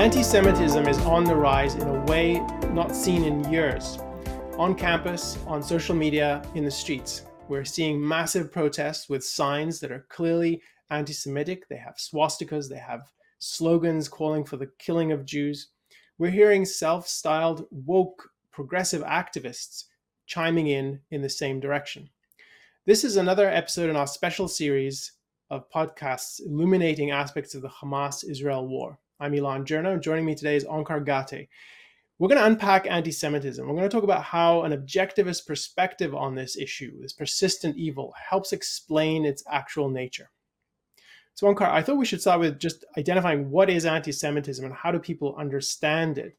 Anti Semitism is on the rise in a way not seen in years. On campus, on social media, in the streets, we're seeing massive protests with signs that are clearly anti Semitic. They have swastikas, they have slogans calling for the killing of Jews. We're hearing self styled woke progressive activists chiming in in the same direction. This is another episode in our special series of podcasts illuminating aspects of the Hamas Israel war. I'm Elan Journo. And joining me today is Onkar Ghate. We're going to unpack anti Semitism. We're going to talk about how an objectivist perspective on this issue, this persistent evil, helps explain its actual nature. So, Onkar, I thought we should start with just identifying what is anti Semitism and how do people understand it.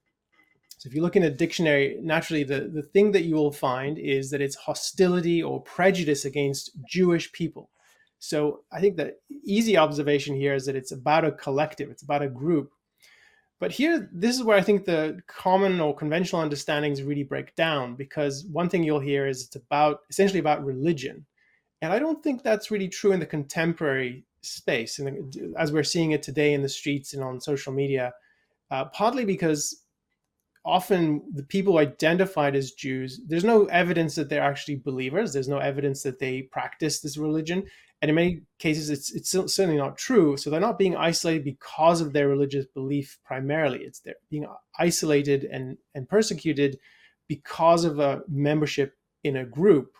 So, if you look in a dictionary, naturally, the, the thing that you will find is that it's hostility or prejudice against Jewish people. So I think the easy observation here is that it's about a collective, it's about a group. But here, this is where I think the common or conventional understandings really break down because one thing you'll hear is it's about essentially about religion. And I don't think that's really true in the contemporary space, and as we're seeing it today in the streets and on social media, uh, partly because often the people identified as Jews, there's no evidence that they're actually believers. There's no evidence that they practice this religion and in many cases it's it's certainly not true so they're not being isolated because of their religious belief primarily it's they're being isolated and and persecuted because of a membership in a group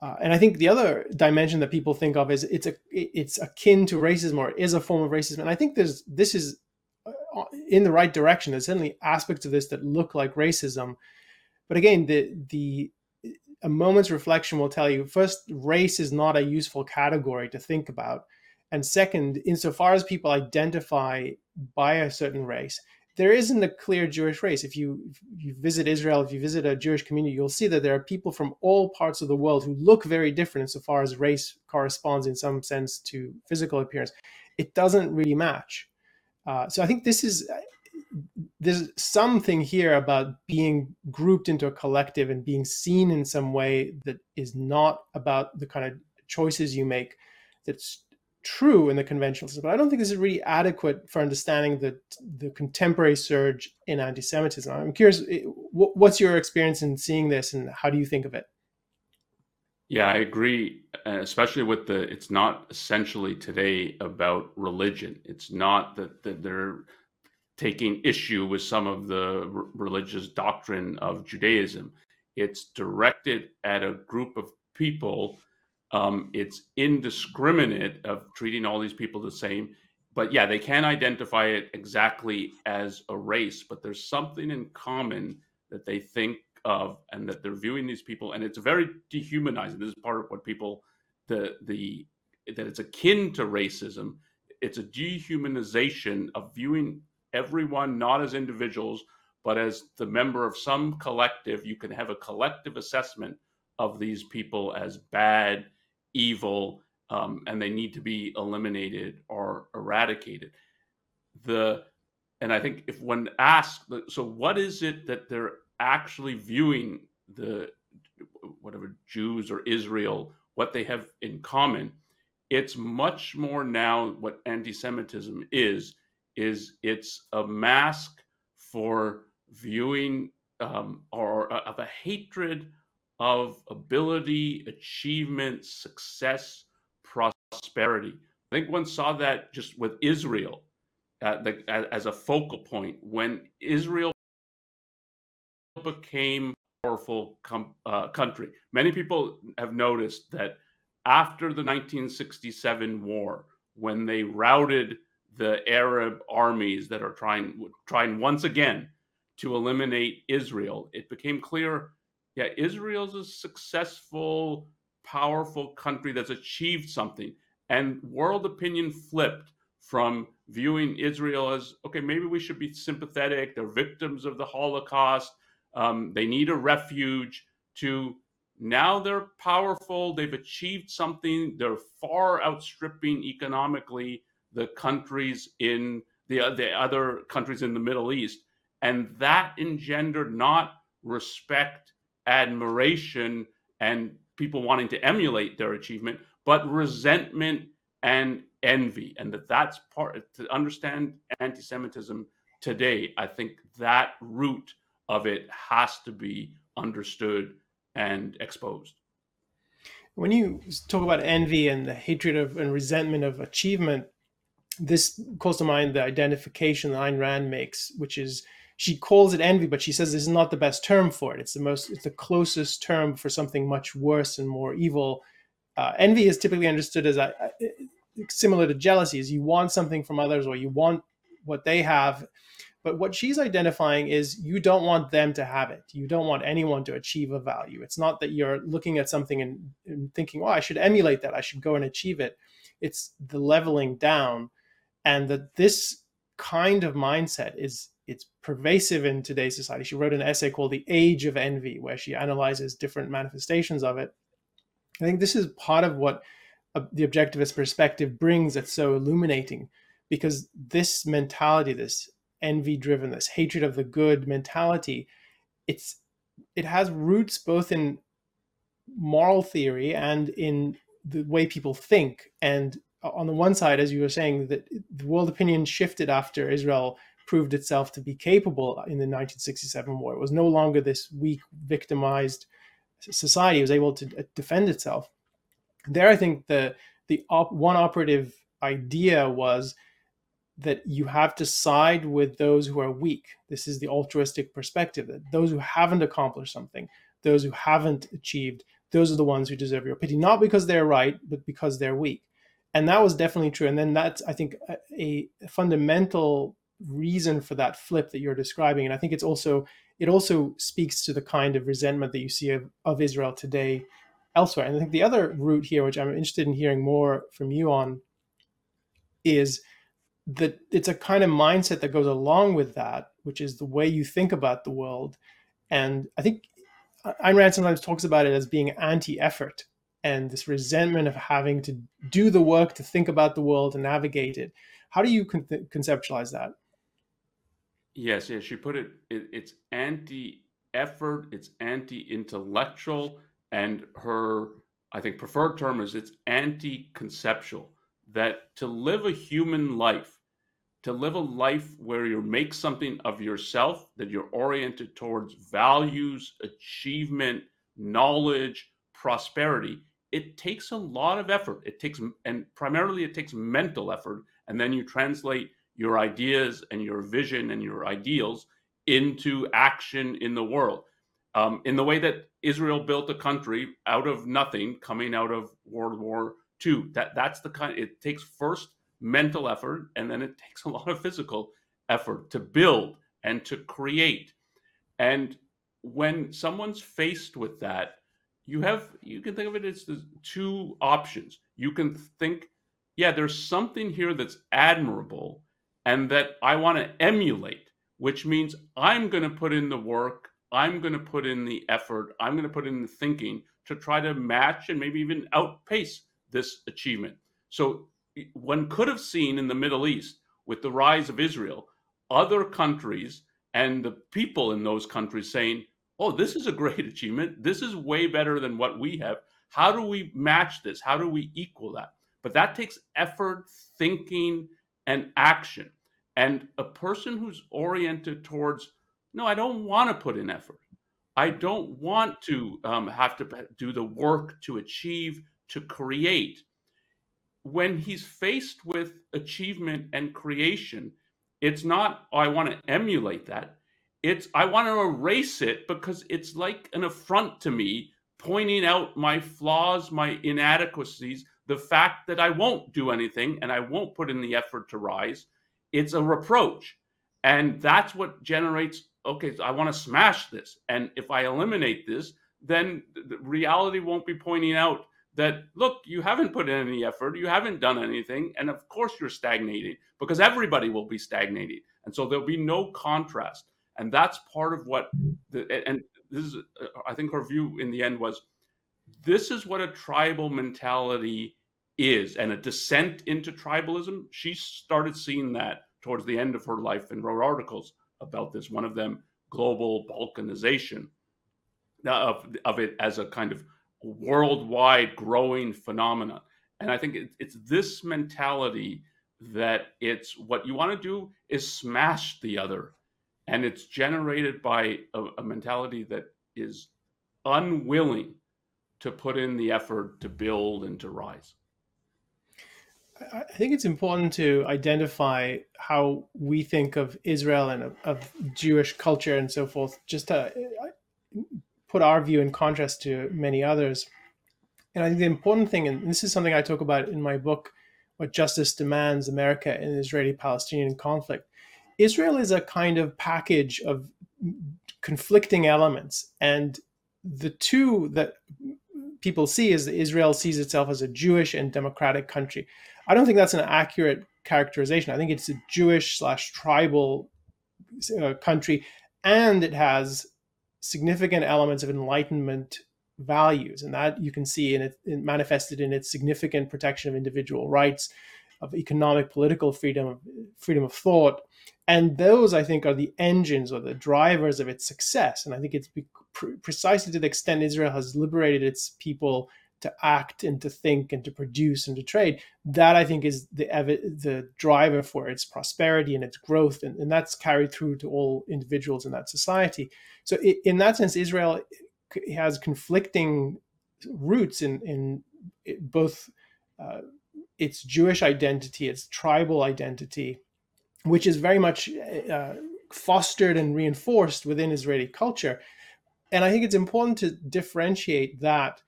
uh, and I think the other dimension that people think of is it's a it's akin to racism or is a form of racism. And I think there's this is uh, in the right direction. There's certainly aspects of this that look like racism, but again, the the a moment's reflection will tell you first, race is not a useful category to think about. And second, insofar as people identify by a certain race, there isn't a clear Jewish race. If you, if you visit Israel, if you visit a Jewish community, you'll see that there are people from all parts of the world who look very different insofar as race corresponds in some sense to physical appearance. It doesn't really match. Uh, so I think this is there's something here about being grouped into a collective and being seen in some way that is not about the kind of choices you make that's true in the conventional system. But I don't think this is really adequate for understanding the the contemporary surge in anti-Semitism. I'm curious, eh, what's your experience in seeing this, and how do you think of it? Yeah, I agree, especially with the. It's not essentially today about religion. It's not that, that there taking issue with some of the r- religious doctrine of Judaism. It's directed at a group of people. Um, it's indiscriminate of treating all these people the same. But yeah, they can identify it exactly as a race, but there's something in common that they think of and that they're viewing these people and it's very dehumanizing this is part of what people the the that it's akin to racism it's a dehumanization of viewing everyone not as individuals, but as the member of some collective. You can have a collective assessment of these people as bad, evil, um, and they need to be eliminated or eradicated. The and I think if one asks, so what is it that they're actually viewing the whatever Jews or Israel, what they have in common? It's much more now what anti-Semitism is is it's a mask for viewing um, or uh, of a hatred of ability, achievement, success, prosperity. I think one saw that just with Israel uh, the, as a focal point when Israel became a powerful com- uh, country. Many people have noticed that after the 1967 war, when they routed the Arab armies that are trying trying once again to eliminate Israel, it became clear, yeah, Israel's a successful, powerful country that's achieved something. And world opinion flipped from viewing Israel as okay, maybe we should be sympathetic. They're victims of the Holocaust. Um, they need a refuge. To now they're powerful. They've achieved something. They're far outstripping economically the countries in the, the other countries in the Middle East. And that engendered not respect, admiration, and people wanting to emulate their achievement, but resentment and envy, and that that's part to understand anti-Semitism today. I think that root of it has to be understood and exposed. When you talk about envy and the hatred of and resentment of achievement, this calls to mind the identification that Ayn Rand makes, which is she calls it envy, but she says this is not the best term for it. It's the most, it's the closest term for something much worse and more evil. Uh, envy is typically understood as a, a, similar to jealousy, is you want something from others or you want what they have. But what she's identifying is you don't want them to have it. You don't want anyone to achieve a value. It's not that you're looking at something and, and thinking, oh, I should emulate that. I should go and achieve it. It's the leveling down. And that this kind of mindset is it's pervasive in today's society. She wrote an essay called The Age of Envy, where she analyzes different manifestations of it. I think this is part of what uh, the objectivist perspective brings that's so illuminating, because this mentality, this envy driven, this hatred of the good mentality, it's it has roots both in moral theory and in the way people think. And on the one side, as you were saying, that the world opinion shifted after Israel proved itself to be capable in the 1967 war. It was no longer this weak, victimized society. It was able to uh, defend itself. There, I think the the op- one operative idea was that you have to side with those who are weak. This is the altruistic perspective that those who haven't accomplished something, those who haven't achieved, those are the ones who deserve your pity, not because they're right, but because they're weak. And that was definitely true. And then that's, I think, a, a fundamental reason for that flip that you're describing. And i think it's also it also speaks to the kind of resentment that you see of, of israel today elsewhere. And i think the other route here which i'm interested in hearing more from you on is that it's a kind of mindset that goes along with that which is the way you think about the world. And i think Ayn Rand sometimes talks about it as being anti-effort and this resentment of having to do the work to think about the world and navigate it. How do you con- conceptualize that? Yes, yes, she put it, it it's anti-effort, it's anti-intellectual, and her, I think, preferred term is it's anti-conceptual. That to live a human life, to live a life where you make something of yourself, that you're oriented towards values, achievement, knowledge, prosperity, it takes a lot of effort. It takes, and primarily it takes mental effort. And then you translate your ideas and your vision and your ideals into action in the world. Um, in the way that Israel built a country out of nothing, coming out of World War II. That that's the kind. It takes first mental effort, and then it takes a lot of physical effort to build and to create. And when someone's faced with that, you have you can think of it as the two options. You can think, yeah, there's something here that's admirable and that I want to emulate, which means I'm going to put in the work, I'm going to put in the effort, I'm going to put in the thinking to try to match and maybe even outpace this achievement. So one could have seen in the Middle East with the rise of Israel, other countries and the people in those countries saying, oh, this is a great achievement. This is way better than what we have. How do we match this? How do we equal that? But that takes effort, thinking, and action. And a person who's oriented towards, no, I don't want to put in effort. I don't want to um, have to do the work to achieve, to create. When he's faced with achievement and creation, it's not, oh, I want to emulate that. It's, I want to erase it because it's like an affront to me, pointing out my flaws, my inadequacies, the fact that I won't do anything and I won't put in the effort to rise it's a reproach. And that's what generates okay, I want to smash this. And if I eliminate this, then the reality won't be pointing out that, look, you haven't put in any effort, you haven't done anything. And of course, you're stagnating because everybody will be stagnating. And so there'll be no contrast. And that's part of what the, and this is, I think her view in the end was this is what a tribal mentality is and a descent into tribalism. She started seeing that towards the end of her life and wrote articles about this. One of them, global balkanization uh, of, of it as a kind of worldwide growing phenomenon. And I think it, it's this mentality that it's what you want to do is smash the other. And it's generated by a, a mentality that is unwilling to put in the effort to build and to rise. I think it's important to identify how we think of Israel and of, of, Jewish culture and so forth, just to uh, put our view in contrast to many others. And I think the important thing, and this is something I talk about in my book, What Justice Demands America in the Israeli Palestinian Conflict. Israel is a kind of package of conflicting elements. And the two that people see is that Israel sees itself as a Jewish and democratic country. I don't think that's an accurate characterization. I think it's a Jewish slash tribal uh, country, and it has significant elements of Enlightenment values, and that you can see in it manifested in its significant protection of individual rights, of economic, political freedom, freedom of thought, and those I think are the engines or the drivers of its success. And I think it's precisely to the extent Israel has liberated its people to act and to think and to produce and to trade that i think is the the driver for its prosperity and its growth. And, and that's carried through to all individuals in that society. So in that sense israel has conflicting roots in in both uh, its jewish identity its tribal identity which is very much uh, fostered and reinforced within israeli culture and I think it's important to differentiate that.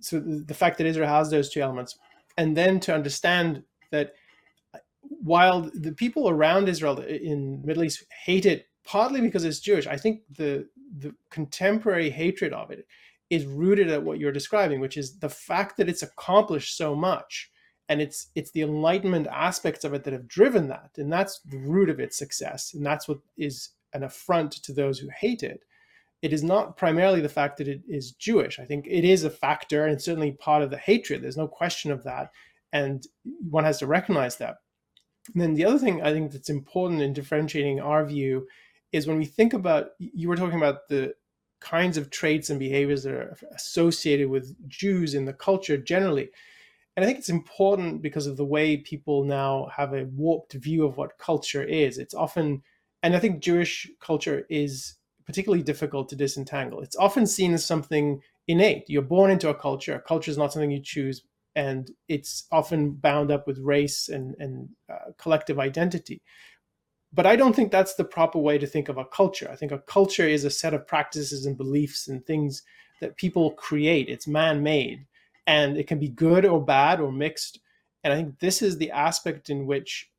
So the fact that Israel has those two elements, and then to understand that while the people around Israel in the Middle East hate it partly because it's Jewish, I think the the contemporary hatred of it is rooted at what you're describing, which is the fact that it's accomplished so much, and it's it's the enlightenment aspects of it that have driven that, and that's the root of its success, and that's what is an affront to those who hate it it is not primarily the fact that it is Jewish. I think it is a factor and certainly part of the hatred. There's no question of that. And one has to recognize that. And then the other thing I think that's important in differentiating our view is when we think about, you were talking about the kinds of traits and behaviors that are associated with Jews in the culture generally. And I think it's important because of the way people now have a warped view of what culture is. It's often, and I think Jewish culture is particularly difficult to disentangle. It's often seen as something innate. You're born into a culture. A culture is not something you choose, and it's often bound up with race and, and uh, collective identity. But I don't think that's the proper way to think of a culture. I think a culture is a set of practices and beliefs and things that people create. It's man made, and it can be good or bad or mixed. And I think this is the aspect in which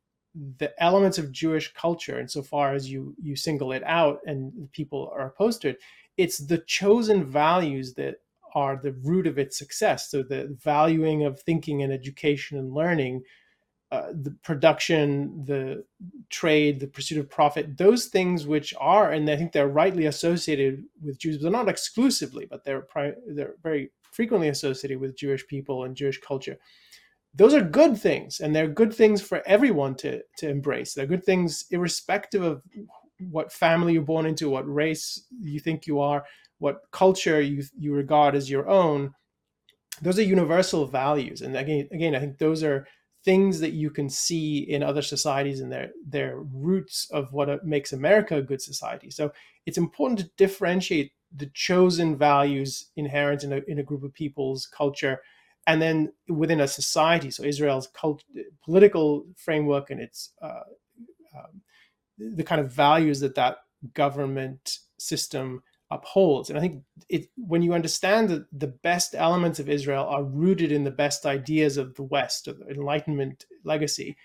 the elements of Jewish culture, insofar as you you single it out and people are opposed to it, it's the chosen values that are the root of its success. So the valuing of thinking and education and learning, uh, the production, the trade, the pursuit of profit, those things which are, and I think they're rightly associated with Jews, but they're not exclusively, but they're pri- they're very frequently associated with Jewish people and Jewish culture. Those are good things and they're good things for everyone to to embrace. They're good things irrespective of what family you're born into what race you think you are what culture you you regard as your own. Those are universal values and again again i think those are things that you can see in other societies and their their roots of what makes america a good society. So it's important to differentiate the chosen values inherent in a, in a group of people's culture and then within a society, so Israel's cult, political framework and its uh, um, the kind of values that that government system upholds. And I think it, when you understand that the best elements of Israel are rooted in the best ideas of the West, of the Enlightenment legacy,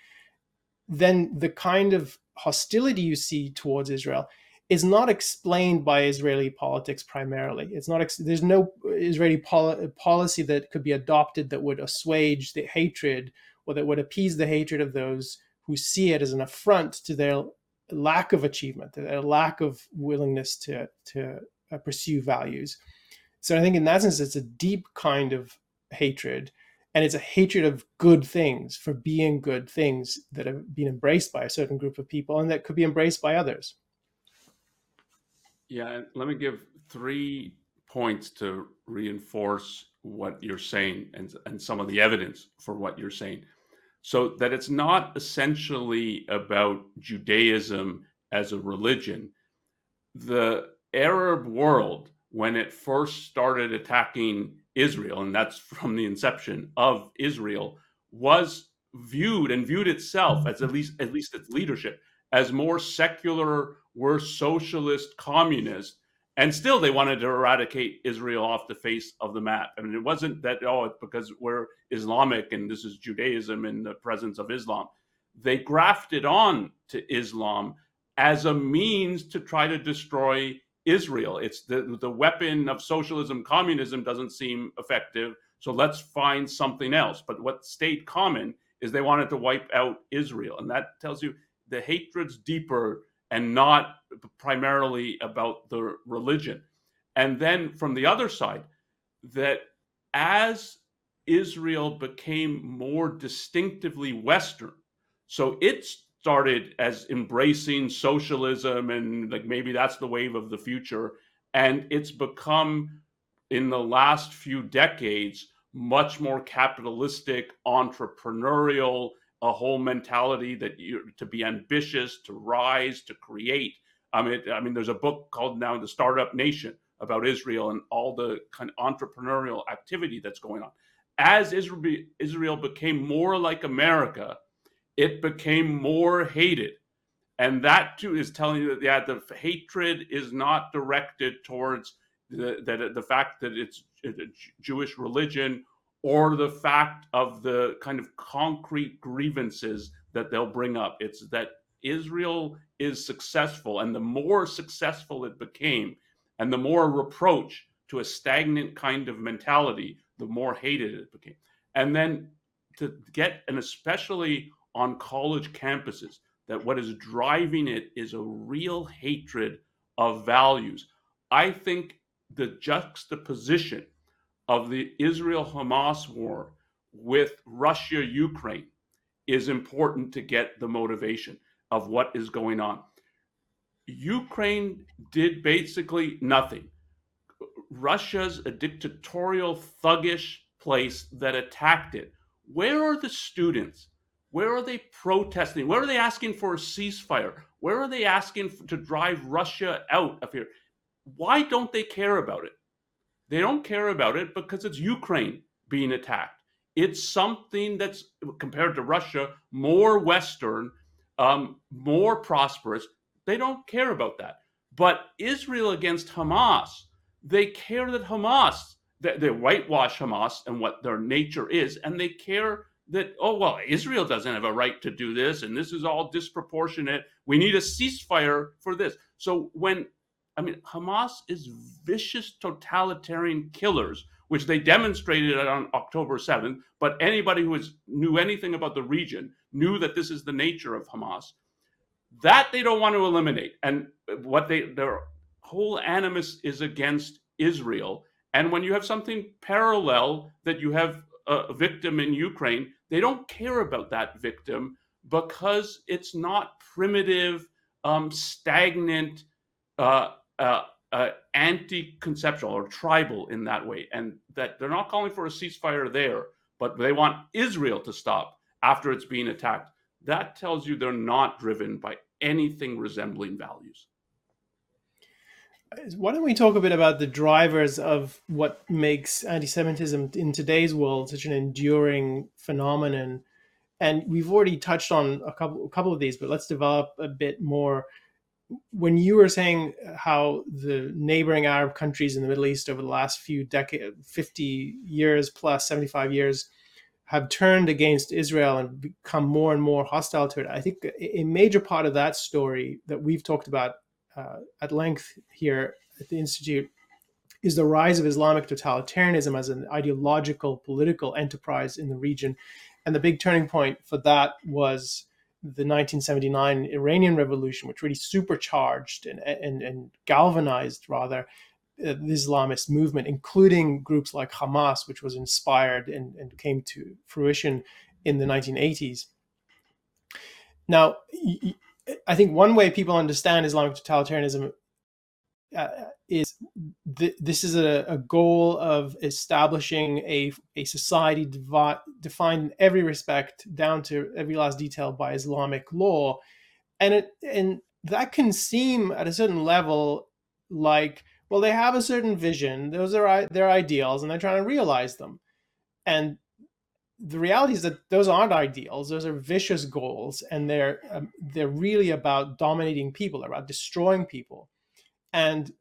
then the kind of hostility you see towards Israel is not explained by Israeli politics primarily. It's not. There's no Israeli pol- policy that could be adopted that would assuage the hatred or that would appease the hatred of those who see it as an affront to their lack of achievement, a lack of willingness to to uh, pursue values. So I think in that sense, it's a deep kind of hatred, and it's a hatred of good things for being good things that have been embraced by a certain group of people and that could be embraced by others. Yeah, let me give three points to reinforce what you're saying and, and some of the evidence for what you're saying. So that it's not essentially about Judaism as a religion. The Arab world, when it first started attacking Israel, and that's from the inception of Israel, was viewed and viewed itself as at least at least its leadership as more secular, were socialist, communist, and still they wanted to eradicate Israel off the face of the map. I mean, it wasn't that oh, it's because we're Islamic and this is Judaism in the presence of Islam. They grafted on to Islam as a means to try to destroy Israel. It's the the weapon of socialism, communism doesn't seem effective, so let's find something else. But what stayed common is they wanted to wipe out Israel, and that tells you the hatred's deeper and not primarily about the religion. And then from the other side, that as Israel became more distinctively Western, so it started as embracing socialism and like maybe that's the wave of the future. And it's become in the last few decades much more capitalistic, entrepreneurial, a whole mentality that you to be ambitious, to rise, to create. I mean, I mean, there's a book called now "The Startup Nation" about Israel and all the kind of entrepreneurial activity that's going on. As Israel, Israel became more like America, it became more hated, and that too is telling you that yeah, the hatred is not directed towards the that the fact that it's a Jewish religion or the fact of the kind of concrete grievances that they'll bring up. It's that Israel is successful, and the more successful it became, and the more reproach to a stagnant kind of mentality, the more hated it became. And then to get, and especially on college campuses, that what is driving it is a real hatred of values. I think the juxtaposition of the Israel Hamas war with Russia Ukraine is important to get the motivation of what is going on. Ukraine did basically nothing. Russia's a dictatorial, thuggish place that attacked it. Where are the students? Where are they protesting? Where are they asking for a ceasefire? Where are they asking to drive Russia out of here? Why don't they care about it? They don't care about it because it's Ukraine being attacked. It's something that's compared to Russia more Western, um, more prosperous. They don't care about that. But Israel against Hamas, they care that Hamas, they, they whitewash Hamas and what their nature is, and they care that, oh, well, Israel doesn't have a right to do this, and this is all disproportionate. We need a ceasefire for this. So when I mean, Hamas is vicious totalitarian killers, which they demonstrated on October 7th. But anybody who knew anything about the region knew that this is the nature of Hamas. That they don't want to eliminate. And what they their whole animus is against Israel. And when you have something parallel that you have a victim in Ukraine, they don't care about that victim because it's not primitive, um, stagnant, uh, uh, uh, anti-conceptual or tribal in that way, and that they're not calling for a ceasefire there, but they want Israel to stop after it's being attacked. That tells you they're not driven by anything resembling values. Why don't we talk a bit about the drivers of what makes anti-Semitism in today's world such an enduring phenomenon? And we've already touched on a couple, a couple of these, but let's develop a bit more when you were saying how the neighboring Arab countries in the Middle East over the last few decades, 50 years plus, 75 years, have turned against Israel and become more and more hostile to it, I think a major part of that story that we've talked about uh, at length here at the Institute is the rise of Islamic totalitarianism as an ideological political enterprise in the region. And the big turning point for that was the 1979 Iranian Revolution, which really supercharged and, and, and galvanized rather uh, the Islamist movement, including groups like Hamas, which was inspired and, and came to fruition in the 1980s. Now, I think one way people understand Islamic totalitarianism uh, is th- this is a, a, goal of establishing a, a society devi- defined in every respect down to every last detail by Islamic law, and it and that can seem at a certain level like well they have a certain vision those are their ideals and they're trying to realize them. And the reality is that those aren't ideals those are vicious goals and they're um, they're really about dominating people about destroying people and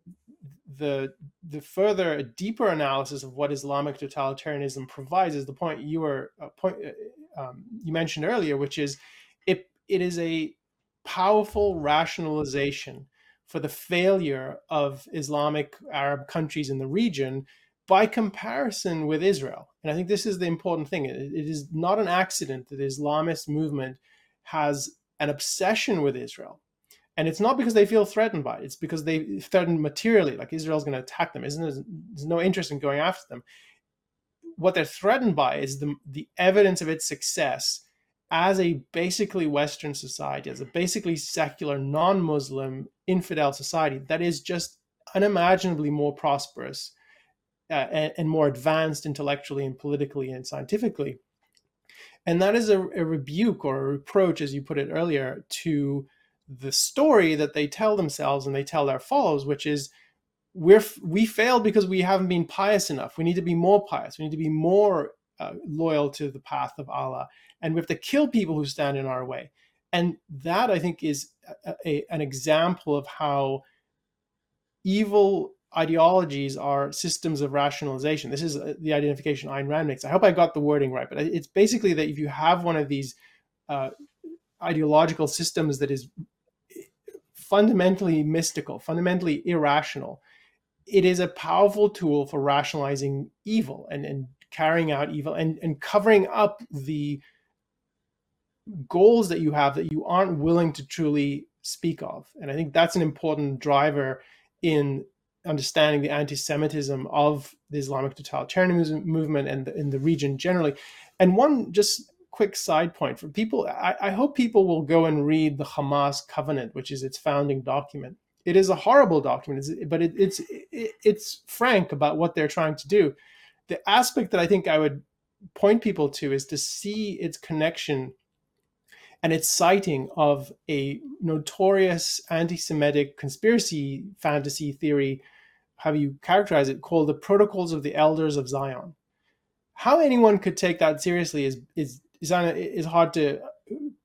the the further deeper analysis of what Islamic totalitarianism provides is the point you were uh, point uh, um, you mentioned earlier, which is it it is a powerful rationalization for the failure of Islamic Arab countries in the region by comparison with Israel. And I think this is the important thing. it, it is not an accident that the Islamist movement has an obsession with Israel and it's not because they feel threatened by it. It's because they threatened materially like israel's going to attack them. Isn't there's no interest in going after them. What they're threatened by is the, the evidence of its success as a basically western society as a basically secular non-muslim infidel society that is just unimaginably more prosperous uh, and, and, more advanced intellectually and politically and scientifically. And that is a, a rebuke or a reproach as you put it earlier to the story that they tell themselves and they tell their followers, which is we're we failed because we haven't been pious enough. We need to be more pious. We need to be more uh, loyal to the path of Allah, and we have to kill people who stand in our way. And that I think is a, a, an example of how evil ideologies are systems of rationalization. This is uh, the identification Ayn Rand makes. I hope I got the wording right, but it's basically that if you have one of these uh, ideological systems that is fundamentally mystical, fundamentally irrational. It is a powerful tool for rationalizing evil and, and carrying out evil and, and covering up the goals that you have that you aren't willing to truly speak of. And I think that's an important driver in understanding the anti-Semitism of the Islamic totalitarianism movement and the, in the region generally. And one just quick side point for people. I, I, hope people will go and read the Hamas Covenant, which is its founding document. It is a horrible document, but it, it's it, it's frank about what they're trying to do. The aspect that I think I would point people to is to see its connection and its citing of a notorious anti-Semitic conspiracy fantasy theory, how you characterize it, called the Protocols of the Elders of Zion how anyone could take that seriously is is is, is hard to uh,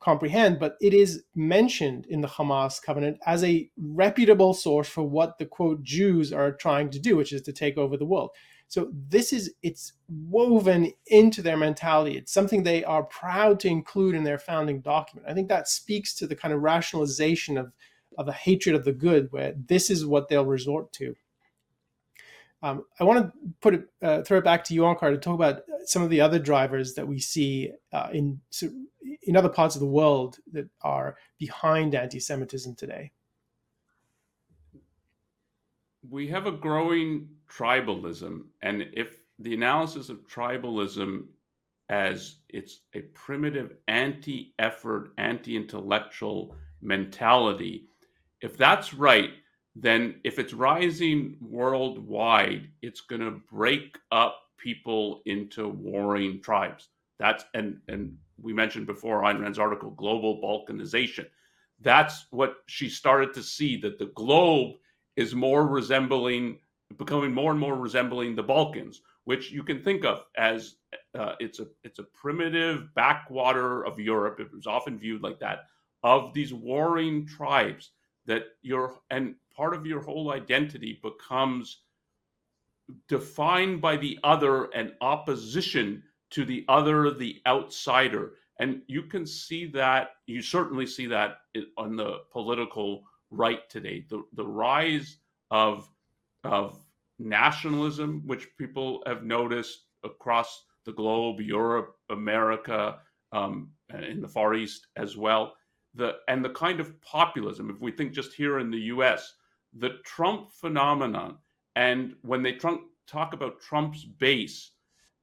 comprehend, but it is mentioned in the Hamas covenant as a reputable source for what the quote Jews are trying to do, which is to take over the world. So this is it's woven into their mentality. It's something they are proud to include in their founding document. I think that speaks to the kind of rationalization of of a hatred of the good, where this is what they'll resort to. Um, I want to put it, uh, throw it back to you, Onkar, to talk about some of the other drivers that we see uh, in in other parts of the world that are behind anti-Semitism today. We have a growing tribalism, and if the analysis of tribalism as it's a primitive anti-effort, anti-intellectual mentality, if that's right, then if it's rising worldwide, it's going to break up people into warring tribes. That's and and we mentioned before Ayn Rand's article, global balkanization. That's what she started to see that the globe is more resembling, becoming more and more resembling the Balkans, which you can think of as uh, it's a it's a primitive backwater of Europe. It was often viewed like that of these warring tribes that you're and part of your whole identity becomes defined by the other and opposition to the other, the outsider. And you can see that, you certainly see that on the political right today. The, the rise of, of nationalism, which people have noticed across the globe, Europe, America, um, in the Far East as well. The, and the kind of populism, if we think just here in the US, the Trump phenomenon. And when they Trump, talk about Trump's base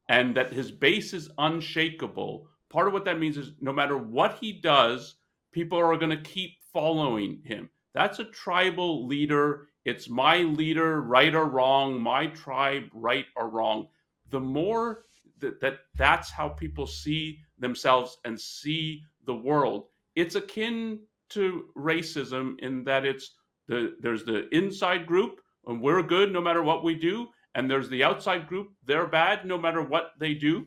and that his base is unshakable, part of what that means is no matter what he does, people are going to keep following him. That's a tribal leader it's my leader, right or wrong, my tribe, right or wrong. The more that, that that's how people see themselves and see the world, it's akin to racism in that it's the there's the inside group and we're good no matter what we do, and there's the outside group, they're bad no matter what they do.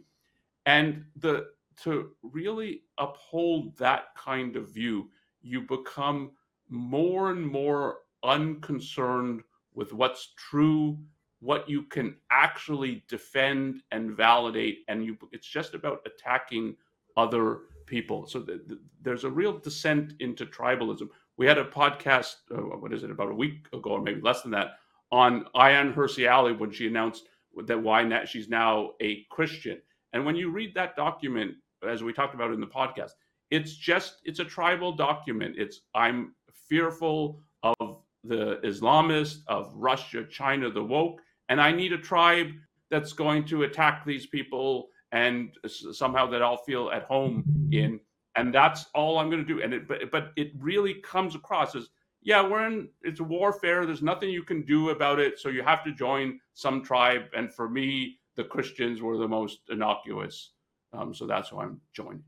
And the to really uphold that kind of view, you become more and more unconcerned with what's true, what you can actually defend and validate, and you it's just about attacking other people. So the, the, there's a real descent into tribalism. We had a podcast, uh, what is it, about a week ago, or maybe less than that, on Ayaan Hirsi Ali when she announced that why not, she's now a Christian. And when you read that document, as we talked about in the podcast, it's just it's a tribal document. It's I'm fearful of the Islamists, of Russia, China, the woke, and I need a tribe that's going to attack these people and somehow that I'll feel at home in, and that's all I'm going to do. And it, but but it really comes across as yeah, we're in it's warfare. There's nothing you can do about it, so you have to join some tribe. And for me, the Christians were the most innocuous, um, so that's why I'm joining.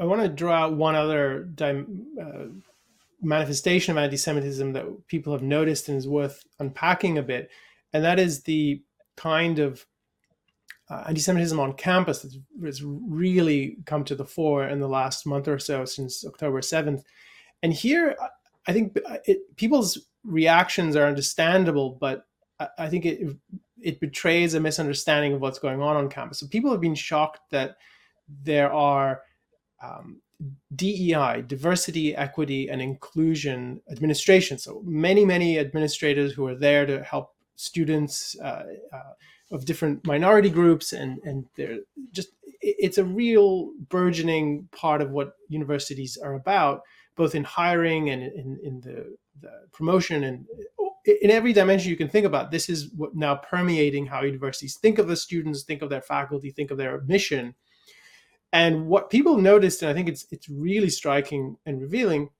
I want to draw out one other uh, manifestation of anti-Semitism that people have noticed and is worth unpacking a bit, and that is the kind of uh, anti-Semitism on campus that's, has really come to the fore in the last month or so since October seventh. And here, I think it, people's reactions are understandable, but I, I think it it betrays a misunderstanding of what's going on on campus. So people have been shocked that there are um, DEI, diversity, equity, and inclusion administration. So many, many administrators who are there to help students uh, uh, of different minority groups, and and they're just it's a real burgeoning part of what universities are about, both in hiring and in, in the, the promotion and in every dimension you can think about. This is what now permeating how universities think of the students, think of their faculty, think of their mission and what people noticed, and I think it's it's really striking and revealing,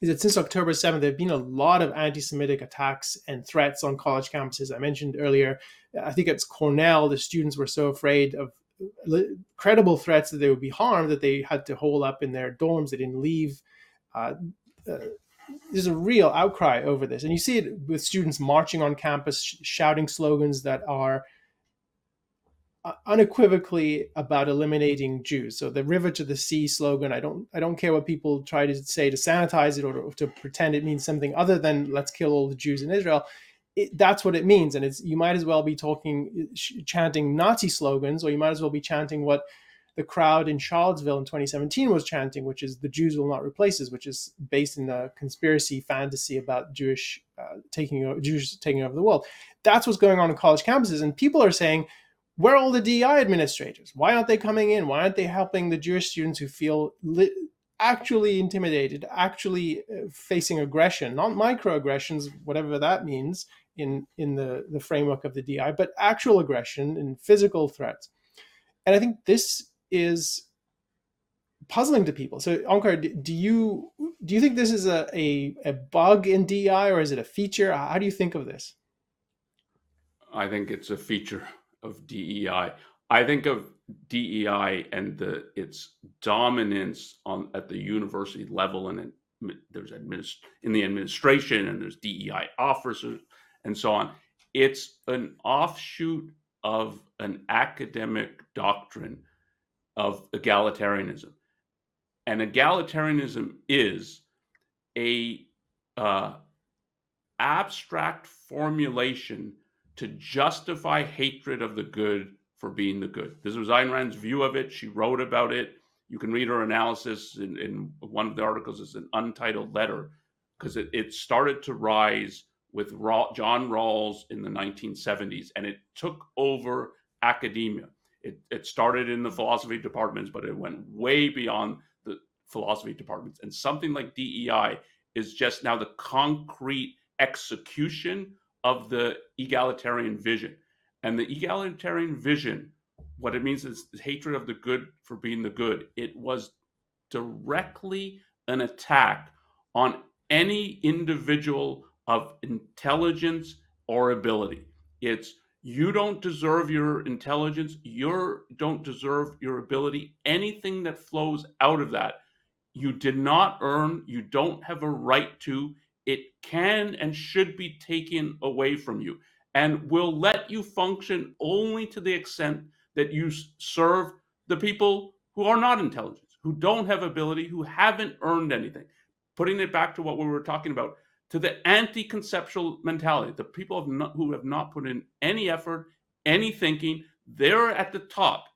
is that since October 7th, there have been a lot of anti-Semitic attacks and threats on college campuses. I mentioned earlier, I think it's Cornell, the students were so afraid of credible threats that they would be harmed that they had to hole up in their dorms. They didn't leave. Uh, uh, there's a real outcry over this. And you see it with students marching on campus, sh- shouting slogans that are unequivocally about eliminating Jews. So the river to the sea slogan, I don't I don't care what people try to say to sanitize it or to, pretend it means something other than let's kill all the Jews in Israel. It, that's what it means, and it's you might as well be talking, chanting Nazi slogans, or you might as well be chanting what the crowd in Charlottesville in 2017 was chanting, which is "the Jews will not replace us," which is based in a conspiracy fantasy about Jewish uh, taking Jews taking over the world. That's what's going on in college campuses, and people are saying where are all the DEI administrators? Why aren't they coming in? Why aren't they helping the Jewish students who feel li- actually intimidated, actually uh, facing aggression, not microaggressions, whatever that means in in the the framework of the DEI, but actual aggression and physical threats. And I think this is puzzling to people. So, Onkar, do you do you think this is a, a, a bug in DEI or is it a feature? How do you think of this? I think it's a feature of DEI. I think of DEI and the its dominance on at the university level, and there's administ- in the administration, and there's DEI officers, and so on. It's an offshoot of an academic doctrine of egalitarianism, and egalitarianism is a uh, abstract formulation to justify hatred of the good for being the good. This was Ayn Rand's view of it. She wrote about it. You can read her analysis in, in one of the articles. It's an untitled letter because it, it started to rise with Ra- John Rawls in the 1970s and it took over academia. It, it started in the philosophy departments, but it went way beyond the philosophy departments. And something like DEI is just now the concrete execution of the egalitarian vision. And the egalitarian vision, what it means is hatred of the good for being the good. It was directly an attack on any individual of intelligence or ability. It's you don't deserve your intelligence, you don't deserve your ability. Anything that flows out of that, you did not earn, you don't have a right to. It can and should be taken away from you and will let you function only to the extent that you serve the people who are not intelligent, who don't have ability, who haven't earned anything. Putting it back to what we were talking about, to the anti-conceptual mentality, the people have not, who have not put in any effort, any thinking, they're at the top,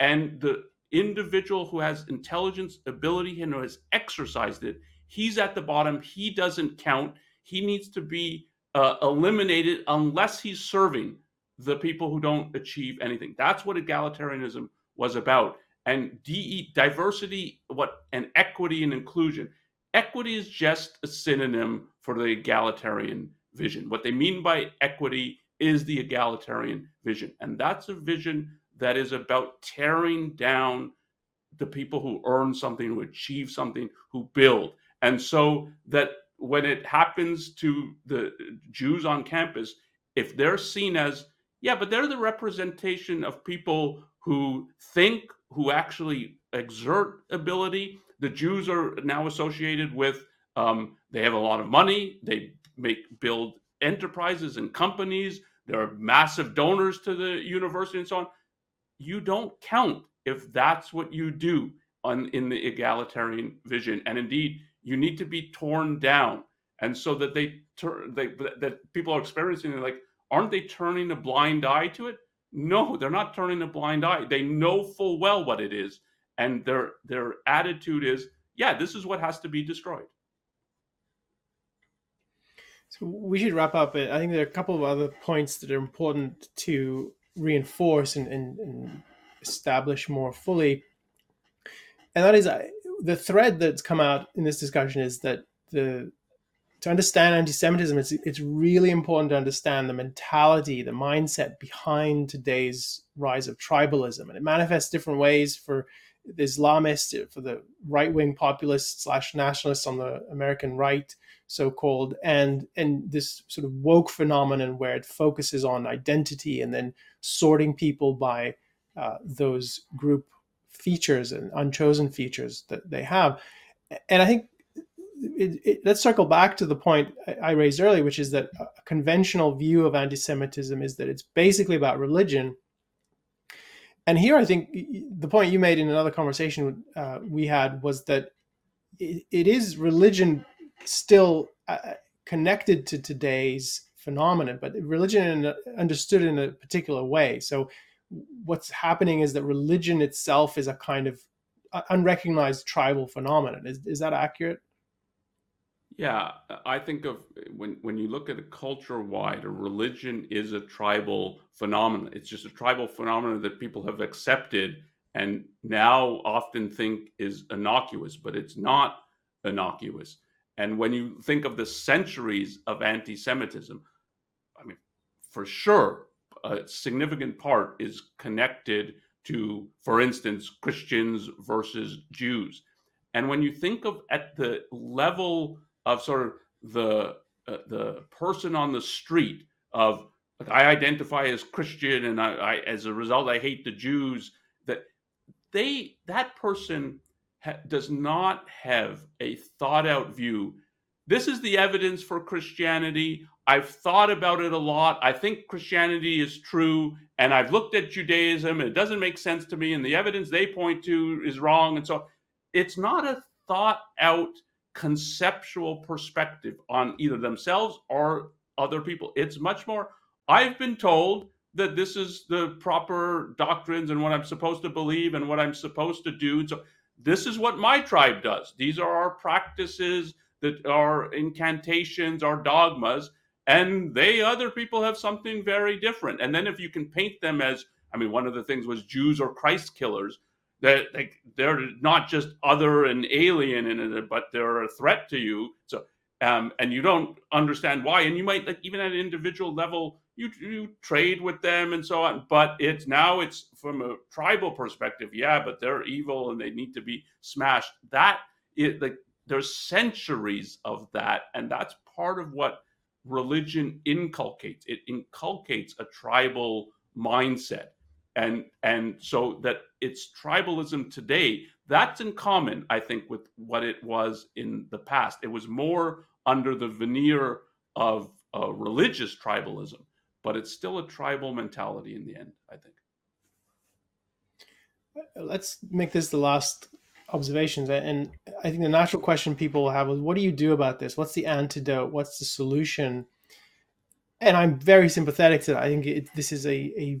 and the individual who has intelligence, ability, and who has exercised it, he's at the bottom. He doesn't count. He needs to be uh, eliminated unless he's serving the people who don't achieve anything. That's what egalitarianism was about. And DE, diversity, what and equity and inclusion. Equity is just a synonym for the egalitarian vision. What they mean by equity is the egalitarian vision. And that's a vision that is about tearing down the people who earn something, who achieve something, who build. And so that when it happens to the Jews on campus, if they're seen as, yeah, but they're the representation of people who think, who actually exert ability. The Jews are now associated with, um, they have a lot of money, they make build enterprises and companies, they're massive donors to the university and so on. You don't count if that's what you do on in the egalitarian vision. And indeed, you need to be torn down. And so that they turn they that people are experiencing it like aren't they turning a blind eye to it? No they're not turning a blind eye. They know full well what it is. And their their attitude is yeah this is what has to be destroyed. So we should wrap up i think there are a couple of other points that are important to reinforce and, and, and establish more fully. And that is the thread that's come out in this discussion is that the to understand anti-Semitism, it's it's really important to understand the mentality, the mindset behind today's rise of tribalism, and it manifests different ways for the Islamists, for the right-wing populists slash nationalists on the American right, so-called, and and this sort of woke phenomenon where it focuses on identity and then sorting people by uh, those group features and unchosen features that they have. And I think it, it, let's circle back to the point I raised earlier, which is that a conventional view of anti-Semitism is that it's basically about religion. And here, I think the point you made in another conversation uh, we had was that it, it is religion still uh, connected to today's phenomenon, but religion understood in a particular way. So what's happening is that religion itself is a kind of uh, unrecognized tribal phenomenon. Is, is that accurate? Yeah, I think of when when you look at a culture wide, a religion is a tribal phenomenon. It's just a tribal phenomenon that people have accepted and now often think is innocuous, but it's not innocuous. And when you think of the centuries of anti-Semitism, I mean, for sure, a significant part is connected to, for instance, Christians versus Jews. And when you think of at the level of sort of the uh, the person on the street of like, I identify as Christian and I, I, as a result I hate the Jews that they that person ha- does not have a thought out view this is the evidence for Christianity I've thought about it a lot I think Christianity is true and I've looked at Judaism and it doesn't make sense to me and the evidence they point to is wrong and so it's not a thought out conceptual perspective on either themselves or other people. It's much more, I've been told that this is the proper doctrines and what I'm supposed to believe and what I'm supposed to do. And So this is what my tribe does. These are our practices that are incantations, our dogmas, and they other people have something very different. And then if you can paint them as, I mean, one of the things was Jews or Christ killers that they're not just other and alien in it, but they're a threat to you. So um, and you don't understand why, and you might like even at an individual level, you you trade with them and so on. But it's now it's from a tribal perspective, yeah, but they're evil and they need to be smashed. That it like there's centuries of that, and that's part of what religion inculcates. It inculcates a tribal mindset. And, and so that it's tribalism today, that's in common, I think, with what it was in the past. It was more under the veneer of uh, religious tribalism, but it's still a tribal mentality in the end, I think. Let's make this the last observations. And I think the natural question people will have is what do you do about this? What's the antidote? What's the solution? And I'm very sympathetic to that. I think it, this is a, a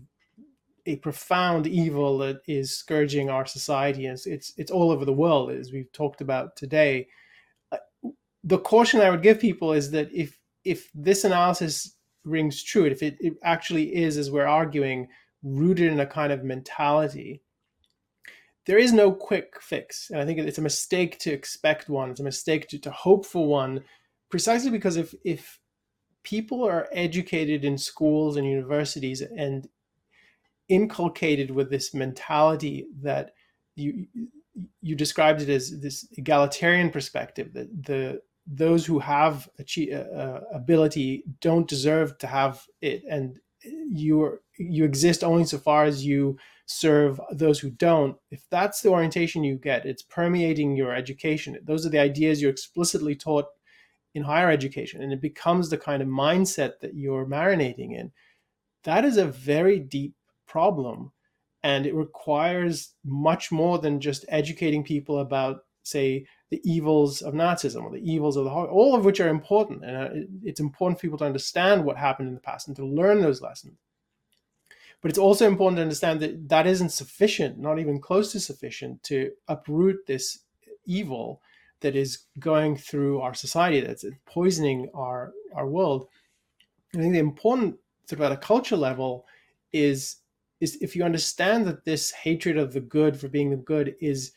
a profound evil that is scourging our society. It's, it's, it's all over the world, as we've talked about today. The caution I would give people is that if if this analysis rings true, if it, it actually is, as we're arguing, rooted in a kind of mentality, there is no quick fix. And I think it's a mistake to expect one. It's a mistake to, to hope for one, precisely because if if people are educated in schools and universities and inculcated with this mentality that you you described it as this egalitarian perspective that the those who have achieve, uh, uh, ability don't deserve to have it and you are, you exist only so far as you serve those who don't if that's the orientation you get it's permeating your education those are the ideas you're explicitly taught in higher education and it becomes the kind of mindset that you're marinating in that is a very deep problem. And it requires much more than just educating people about, say, the evils of Nazism or the evils of the Holocaust, all of which are important. And uh, it's important for people to understand what happened in the past and to learn those lessons. But it's also important to understand that that isn't sufficient, not even close to sufficient, to uproot this evil that is going through our society, that's poisoning our, our world. I think the important sort of at a culture level is is if you understand that this hatred of the good for being the good is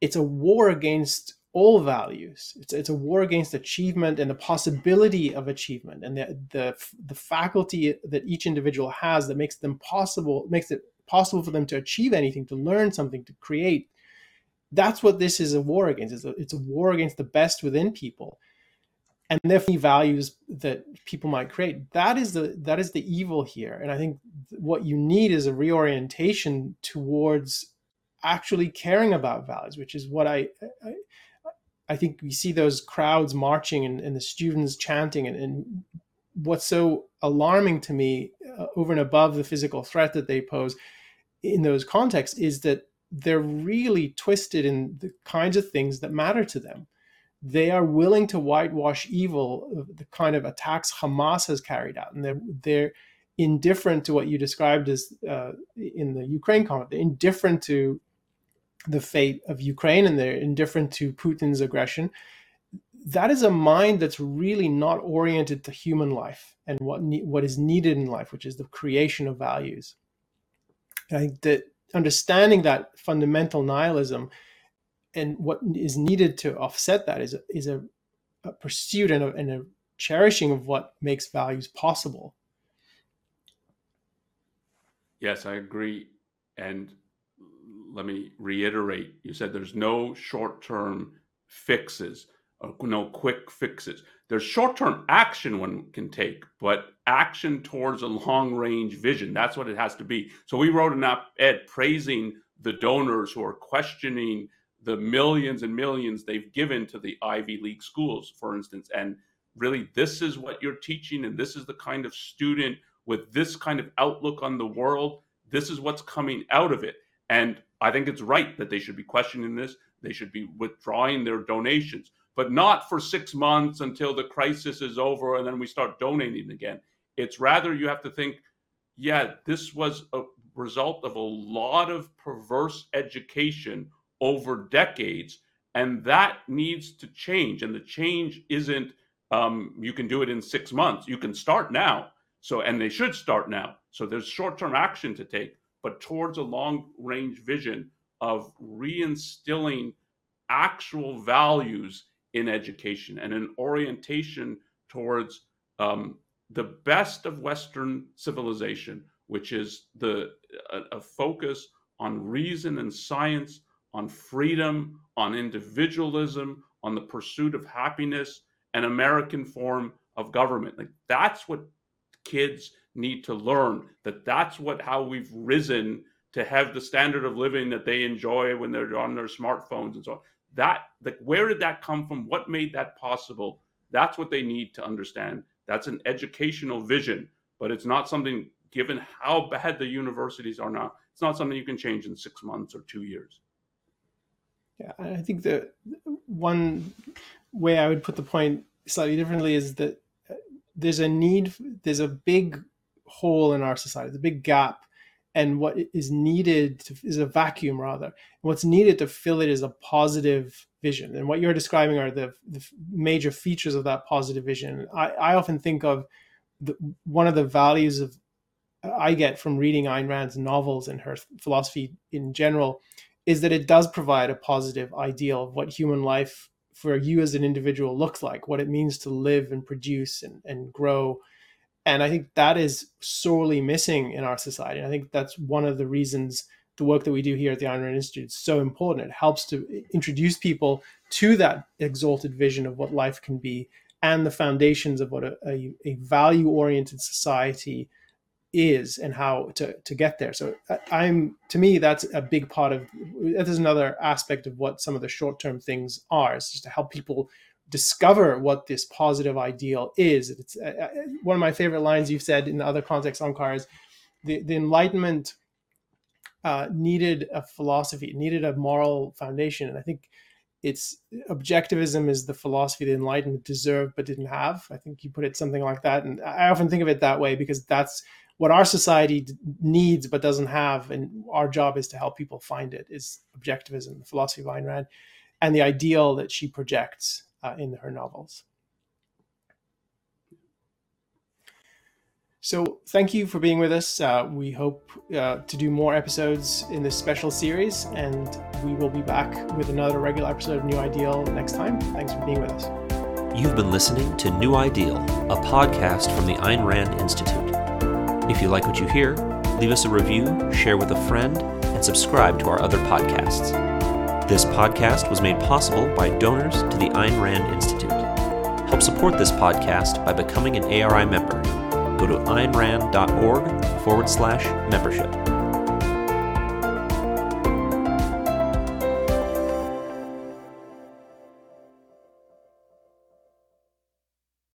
it's a war against all values. It's, it's a war against achievement and the possibility of achievement and the, the the faculty that each individual has that makes them possible makes it possible for them to achieve anything to learn something to create. That's what this is a war against. It's a, it's a war against the best within people and therefore values that people might create. That is the that is the evil here. And i think what you need is a reorientation towards actually caring about values which is what i i, I think we see those crowds marching and, and the students chanting and, and, what's so alarming to me uh, over and above the physical threat that they pose in those contexts is that they're really twisted in the kinds of things that matter to them they are willing to whitewash evil, the kind of attacks Hamas has carried out, and they're they're indifferent to what you described as uh, in the Ukraine conflict. They're indifferent to the fate of Ukraine, and they're indifferent to Putin's aggression. That is a mind that's really not oriented to human life and what ne- what is needed in life, which is the creation of values. And I think that understanding that fundamental nihilism and what is needed to offset that is a, is a, a pursuit and a, and a cherishing of what makes values possible. Yes, I agree. And let me reiterate you said there's no short term fixes, uh, or no quick fixes. There's short term action one can take, but action towards a long range vision. That's what it has to be. So we wrote an op ed praising the donors who are questioning the millions and millions they've given to the Ivy League schools, for instance. And really, this is what you're teaching, and this is the kind of student with this kind of outlook on the world. This is what's coming out of it. And I think it's right that they should be questioning this. They should be withdrawing their donations, but not for six months until the crisis is over and then we start donating again. It's rather you have to think, yeah, this was a result of a lot of perverse education over decades, and that needs to change. And the change isn't um, you can do it in six months. You can start now. So, and they should start now. So there's short-term action to take, but towards a long-range vision of reinstilling actual values in education and an orientation towards um, the best of Western civilization, which is the a, a focus on reason and science on freedom, on individualism, on the pursuit of happiness and American form of government. Like that's what kids need to learn. That that's what how we've risen to have the standard of living that they enjoy when they're on their smartphones and so on. That like where did that come from? What made that possible? That's what they need to understand. That's an educational vision, but it's not something given how bad the universities are now. It's not something you can change in 6 months or 2 years. Yeah, I think that one way I would put the point slightly differently is that uh, there's a need, there's a big hole in our society, the big gap, and what is needed to, is a vacuum rather. And what's needed to fill it is a positive vision, and what you're describing are the, the major features of that positive vision. I, I often think of the, one of the values of uh, I get from reading Ayn Rand's novels and her philosophy in general is that it does provide a positive ideal of what human life for you as an individual looks like, what it means to live and produce and, and grow. And I think that is sorely missing in our society. And I think that's one of the reasons the work that we do here at the Ayn Rand Institute is so important. It helps to introduce people to that exalted vision of what life can be and the foundations of what a, a, a value oriented society is and how to, to get there. So uh, I'm to me that's a big part of that is another aspect of what some of the short term things are. Is just to help people discover what this positive ideal is. It's uh, uh, one of my favorite lines you've said in the other contexts Onkar's. The the Enlightenment uh, needed a philosophy, needed a moral foundation, and I think it's objectivism is the philosophy the Enlightenment deserved but didn't have. I think you put it something like that, and I often think of it that way because that's what our society needs but doesn't have, and our job is to help people find it, is objectivism, the philosophy of Ayn Rand, and the ideal that she projects uh, in her novels. So, thank you for being with us. Uh, we hope uh, to do more episodes in this special series, and we will be back with another regular episode of New Ideal next time. Thanks for being with us. You've been listening to New Ideal, a podcast from the Ayn Rand Institute. If you like what you hear, leave us a review, share with a friend, and subscribe to our other podcasts. This podcast was made possible by donors to the Ayn Rand Institute. Help support this podcast by becoming an ARI member. Go to aynrand.org forward slash membership.